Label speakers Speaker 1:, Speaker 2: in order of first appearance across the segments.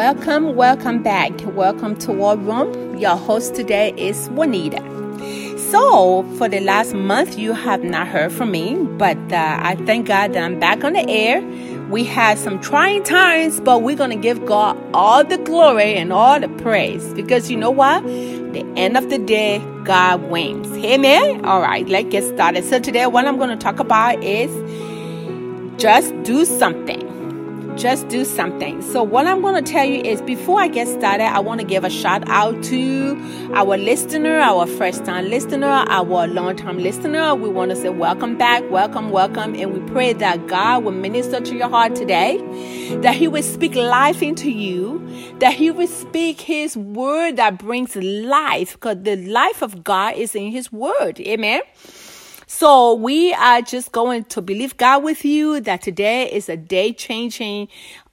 Speaker 1: Welcome, welcome back. Welcome to War Room. Your host today is Juanita. So, for the last month, you have not heard from me, but uh, I thank God that I'm back on the air. We had some trying times, but we're going to give God all the glory and all the praise because you know what? The end of the day, God wins. Amen? All right, let's get started. So, today, what I'm going to talk about is just do something just do something. So, what I'm going to tell you is before I get started, I want to give a shout out to our listener, our first time listener, our long time listener. We want to say welcome back, welcome, welcome. And we pray that God will minister to your heart today, that He will speak life into you, that He will speak His word that brings life, because the life of God is in His word. Amen. So we are just going to believe God with you that today is a day changing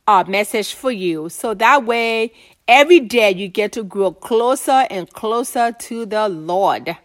Speaker 1: uh, message for you. So that way, every day you get to grow closer and closer to the Lord.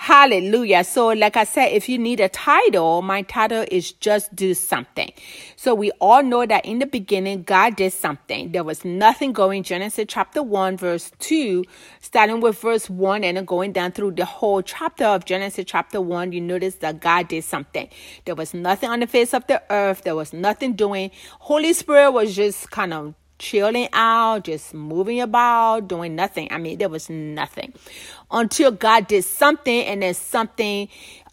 Speaker 1: Hallelujah. So, like I said, if you need a title, my title is Just Do Something. So, we all know that in the beginning, God did something. There was nothing going. Genesis chapter 1, verse 2, starting with verse 1 and going down through the whole chapter of Genesis chapter 1, you notice that God did something. There was nothing on the face of the earth, there was nothing doing. Holy Spirit was just kind of chilling out, just moving about, doing nothing. I mean, there was nothing until God did something, and then something.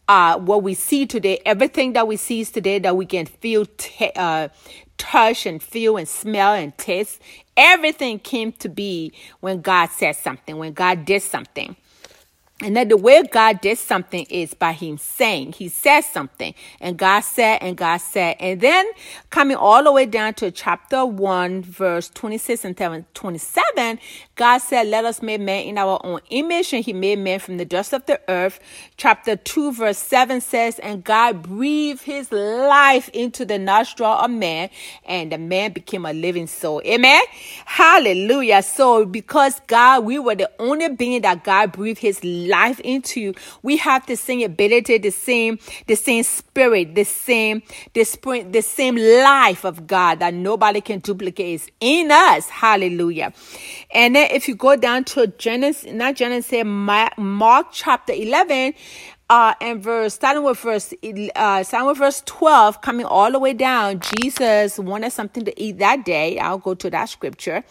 Speaker 1: Uh, what we see today, everything that we see today that we can feel, t- uh, touch and feel and smell and taste, everything came to be when God said something, when God did something. And that the way God did something is by Him saying, He says something, and God said, and God said. And then coming all the way down to chapter 1, verse 26 and 27, God said, Let us make man in our own image, and He made man from the dust of the earth. Chapter 2, verse 7 says, And God breathed His life into the nostril of man, and the man became a living soul. Amen. Hallelujah. So, because God, we were the only being that God breathed His life into. We have the same ability, the same, the same spirit, the same, the the same life of God that nobody can duplicate is in us. Hallelujah. And then if you go down to Genesis, not Genesis, Mark chapter 11, uh, and verse starting with verse uh, starting with verse 12 coming all the way down jesus wanted something to eat that day i'll go to that scripture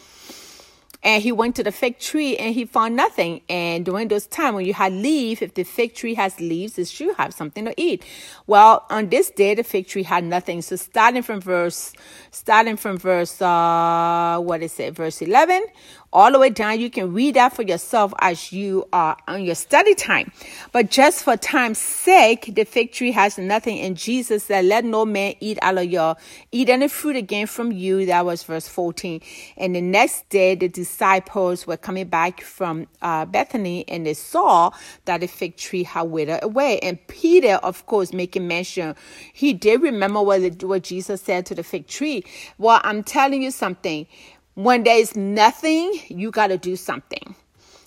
Speaker 1: and he went to the fig tree and he found nothing. And during those time when you had leaf, if the fig tree has leaves, it should have something to eat. Well, on this day, the fig tree had nothing. So starting from verse, starting from verse, uh, what is it? Verse 11 all the way down. You can read that for yourself as you are on your study time. But just for time's sake, the fig tree has nothing. And Jesus said, Let no man eat out of your eat any fruit again from you. That was verse 14. And the next day, the disciples were coming back from uh, Bethany and they saw that the fig tree had withered away. And Peter, of course, making mention, he did remember what, what Jesus said to the fig tree. Well, I'm telling you something when there's nothing, you got to do something.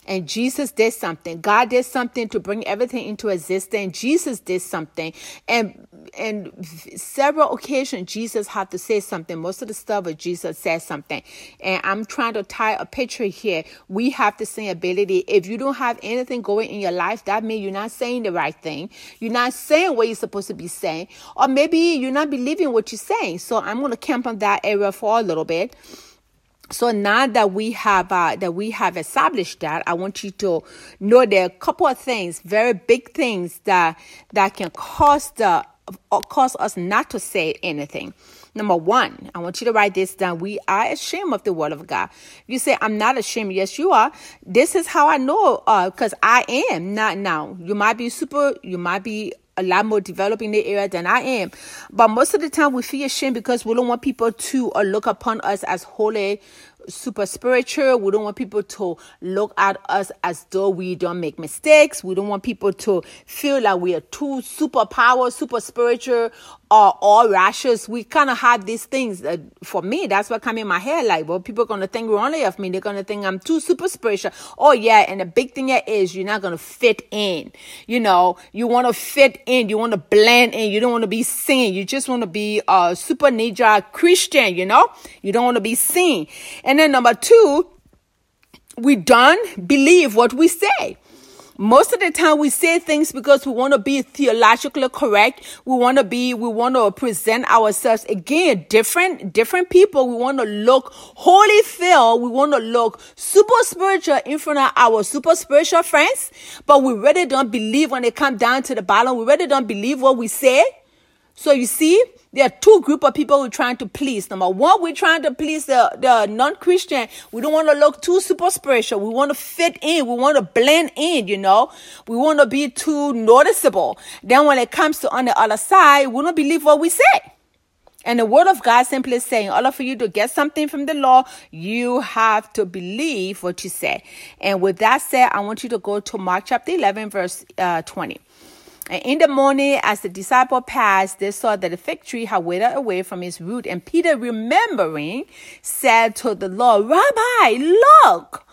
Speaker 1: And Jesus did something. God did something to bring everything into existence. Jesus did something. And and several occasions Jesus had to say something. Most of the stuff was Jesus said something. And I'm trying to tie a picture here. We have the same ability. If you don't have anything going in your life, that means you're not saying the right thing. You're not saying what you're supposed to be saying. Or maybe you're not believing what you're saying. So I'm to camp on that area for a little bit so now that we have uh, that we have established that i want you to know there are a couple of things very big things that that can cause the uh, cause us not to say anything. Number one i want you to write this down. We are ashamed of the word of god. You say i'm not ashamed yes you are. This is how i know uh because i am not now. You might be super you might be a lot more developed in the area than I am. But most of the time we feel ashamed because we don't want people to uh, look upon us as holy, super spiritual. We don't want people to look at us as though we don't make mistakes. We don't want people to feel like we are too super power, super spiritual, or all rashes. We kind of have these things. Uh, for me, that's what come in my head. Like, well, people to think wrongly of me. They're going to think I'm too super spiritual. Oh, yeah. And the big thing is you're not going to fit in. You know, you want to fit in. You want to blend in. You don't want to be seen. You just want to be a super ninja Christian, you know? You don't want to be seen. And And then number two, we don't believe what we say. Most of the time we say things because we want to be theologically correct. We want to be, we want to present ourselves again, different, different people. We want to look holy filled. We want to look super spiritual in front of our super spiritual friends, but we really don't believe when it comes down to the bottom. We really don't believe what we say. So you see, there are two group of people we're trying to please. Number one, we're trying to please the, the non-Christian. We don't want to look too super spiritual. We want to fit in. We want to blend in, you know. We want to be too noticeable. Then when it comes to on the other side, we don't believe what we say. And the word of God simply saying, all of you to get something from the law, you have to believe what you say. And with that said, I want you to go to Mark chapter 11, verse uh, 20. And in the morning, as the disciple passed, they saw that the fig tree had withered away from its root. And Peter, remembering, said to the Lord, Rabbi, look,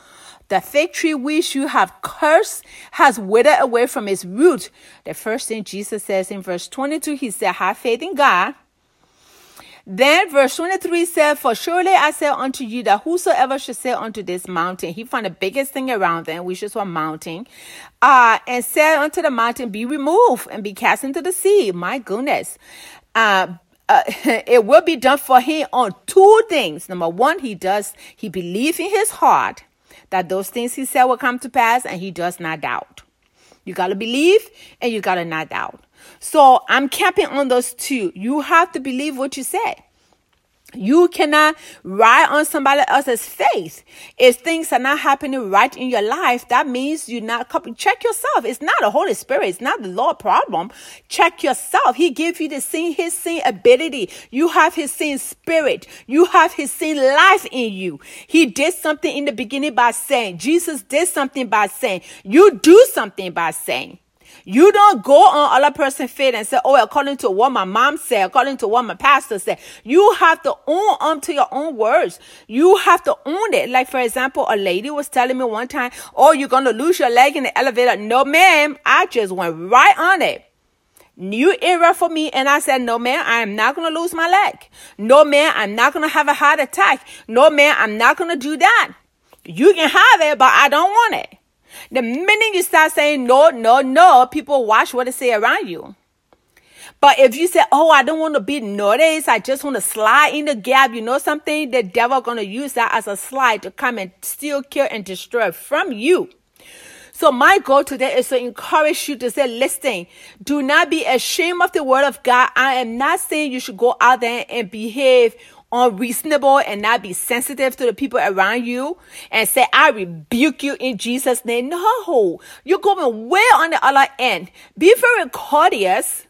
Speaker 1: the fig tree which you have cursed has withered away from its root. The first thing Jesus says in verse 22, he said, Have faith in God. Then verse 23 said, For surely I say unto you that whosoever should say unto this mountain, he found the biggest thing around them, which is a mountain, uh, and said unto the mountain, Be removed and be cast into the sea. My goodness. Uh, uh, it will be done for him on two things. Number one, he does, he believes in his heart that those things he said will come to pass, and he does not doubt. You got to believe and you got to not doubt. So I'm camping on those two. You have to believe what you say. You cannot ride on somebody else's faith. If things are not happening right in your life, that means you're not check yourself. It's not the Holy Spirit. It's not the Lord problem. Check yourself. He gave you the same, his same ability. You have his same spirit. You have his same life in you. He did something in the beginning by saying, Jesus did something by saying, you do something by saying. You don't go on other person's faith and say, oh, according to what my mom said, according to what my pastor said. You have to own up to your own words. You have to own it. Like, for example, a lady was telling me one time, oh, you're going to lose your leg in the elevator. No, ma'am. I just went right on it new era for me. And I said, no, man, I am not going to lose my leg. No, man, I'm not going to have a heart attack. No, man, I'm not going to do that. You can have it, but I don't want it. The minute you start saying no, no, no, people watch what they say around you. But if you say, oh, I don't want to be noticed, I just want to slide in the gap, you know something? The devil going to use that as a slide to come and steal, kill, and destroy from you. So my goal today is to encourage you to say, listen, do not be ashamed of the word of God. I am not saying you should go out there and behave unreasonable and not be sensitive to the people around you and say, I rebuke you in Jesus' name. No, you're going way on the other end. Be very courteous,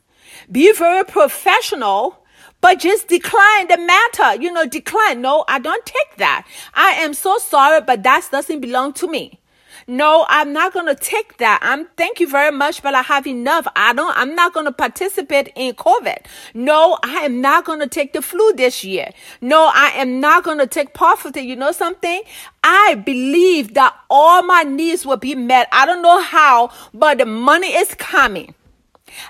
Speaker 1: be very professional. But just decline the matter, you know, decline. No, I don't take that. I am so sorry, but that doesn't belong to me. No, I'm not going to take that. I'm thank you very much, but I have enough. I don't, I'm not going to participate in COVID. No, I am not going to take the flu this year. No, I am not going to take poverty. You know something? I believe that all my needs will be met. I don't know how, but the money is coming.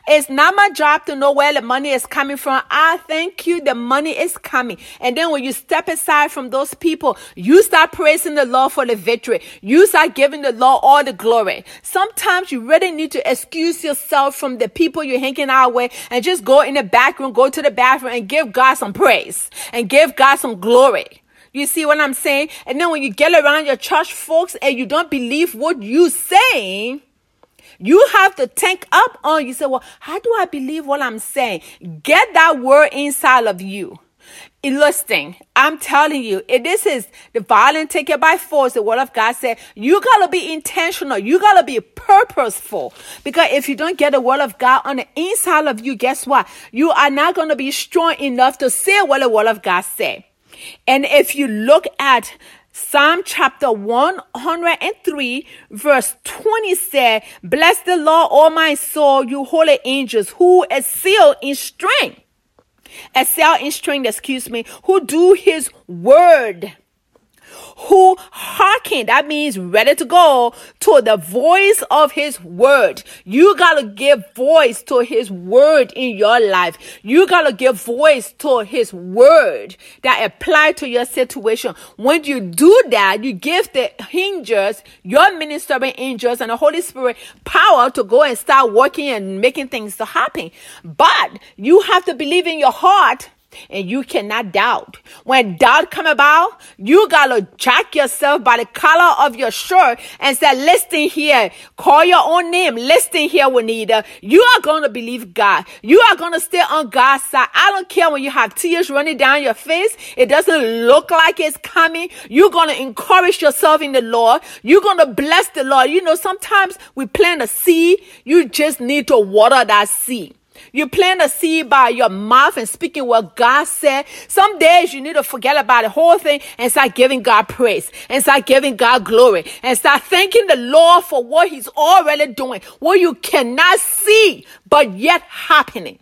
Speaker 1: It's not my job to know where the money is coming from. I thank you. The money is coming. And then when you step aside from those people, you start praising the Lord for the victory. You start giving the Lord all the glory. Sometimes you really need to excuse yourself from the people you're hanging out with and just go in the back room, go to the bathroom and give God some praise and give God some glory. You see what I'm saying? And then when you get around your church folks and you don't believe what you're saying, you have to tank up on you say, well, how do I believe what I'm saying? Get that word inside of you. Listen, I'm telling you, if this is the violent take it by force, the word of God said, you gotta be intentional. You gotta be purposeful. Because if you don't get the word of God on the inside of you, guess what? You are not gonna be strong enough to say what the word of God said. And if you look at Psalm chapter 103 verse 20 said, Bless the Lord, all my soul, you holy angels who excel in strength. Excel in strength, excuse me, who do his word who hearken, that means ready to go to the voice of his word. You gotta give voice to his word in your life. You gotta give voice to his word that apply to your situation. When you do that, you give the angels, your ministering angels and the Holy Spirit power to go and start working and making things to happen. But you have to believe in your heart and you cannot doubt. When doubt come about, you gotta jack yourself by the collar of your shirt and say, listen here, call your own name, listen here, Juanita. You are gonna believe God. You are gonna stay on God's side. I don't care when you have tears running down your face. It doesn't look like it's coming. You're gonna encourage yourself in the Lord. You're gonna bless the Lord. You know, sometimes we plant a seed. You just need to water that seed. You plant a seed by your mouth and speaking what God said. Some days you need to forget about the whole thing and start giving God praise and start giving God glory and start thanking the Lord for what He's already doing, what you cannot see, but yet happening.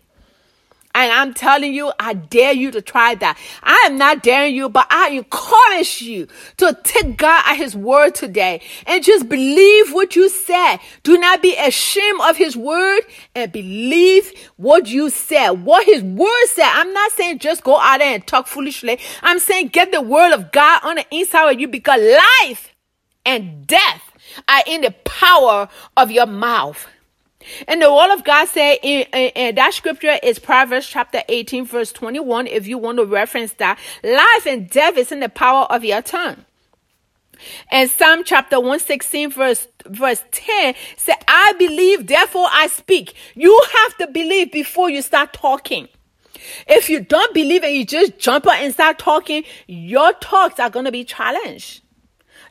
Speaker 1: And I'm telling you, I dare you to try that. I am not daring you, but I encourage you to take God at His word today and just believe what you said. Do not be ashamed of His word and believe what you said, what His word said. I'm not saying just go out there and talk foolishly. I'm saying get the word of God on the inside of you because life and death are in the power of your mouth. And the word of God said in, in, in, that scripture is Proverbs chapter 18, verse 21. If you want to reference that, life and death is in the power of your tongue. And Psalm chapter 116, verse verse 10 said, I believe, therefore I speak. You have to believe before you start talking. If you don't believe and you just jump up and start talking, your talks are gonna be challenged.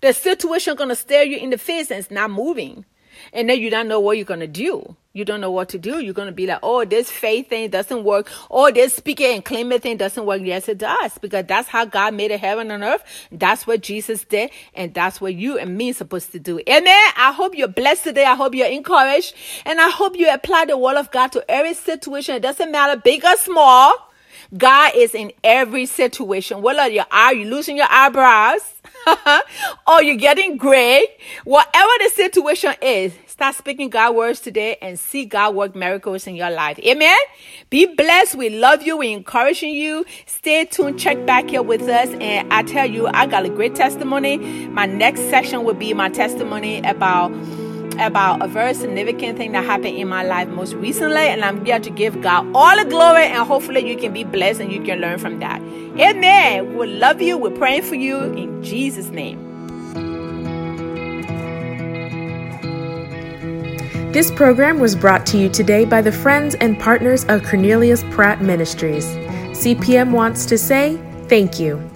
Speaker 1: The situation is gonna stare you in the face and it's not moving and then you don't know what you're going to do. You don't know what to do. You're going to be like, oh, this faith thing doesn't work. Oh, this speaking and claiming thing doesn't work. Yes, it does. Because that's how God made a heaven and earth. That's what Jesus did. And that's what you and me supposed to do. Amen. I hope you're blessed today. I hope you're encouraged. And I hope you apply the word of God to every situation. It doesn't matter big or small. God is in every situation. Whether you are you losing your eyebrows or you're getting gray, whatever the situation is, start speaking God words today and see God work miracles in your life. Amen. Be blessed. We love you. We're encouraging you. Stay tuned. Check back here with us. And I tell you, I got a great testimony. My next section will be my testimony about about a very significant thing that happened in my life most recently, and I'm here to give God all the glory, and hopefully you can be blessed and you can learn from that. Amen. We love you. We're praying for you in Jesus' name.
Speaker 2: This program was brought to you today by the friends and partners of Cornelius Pratt Ministries. CPM wants to say thank you.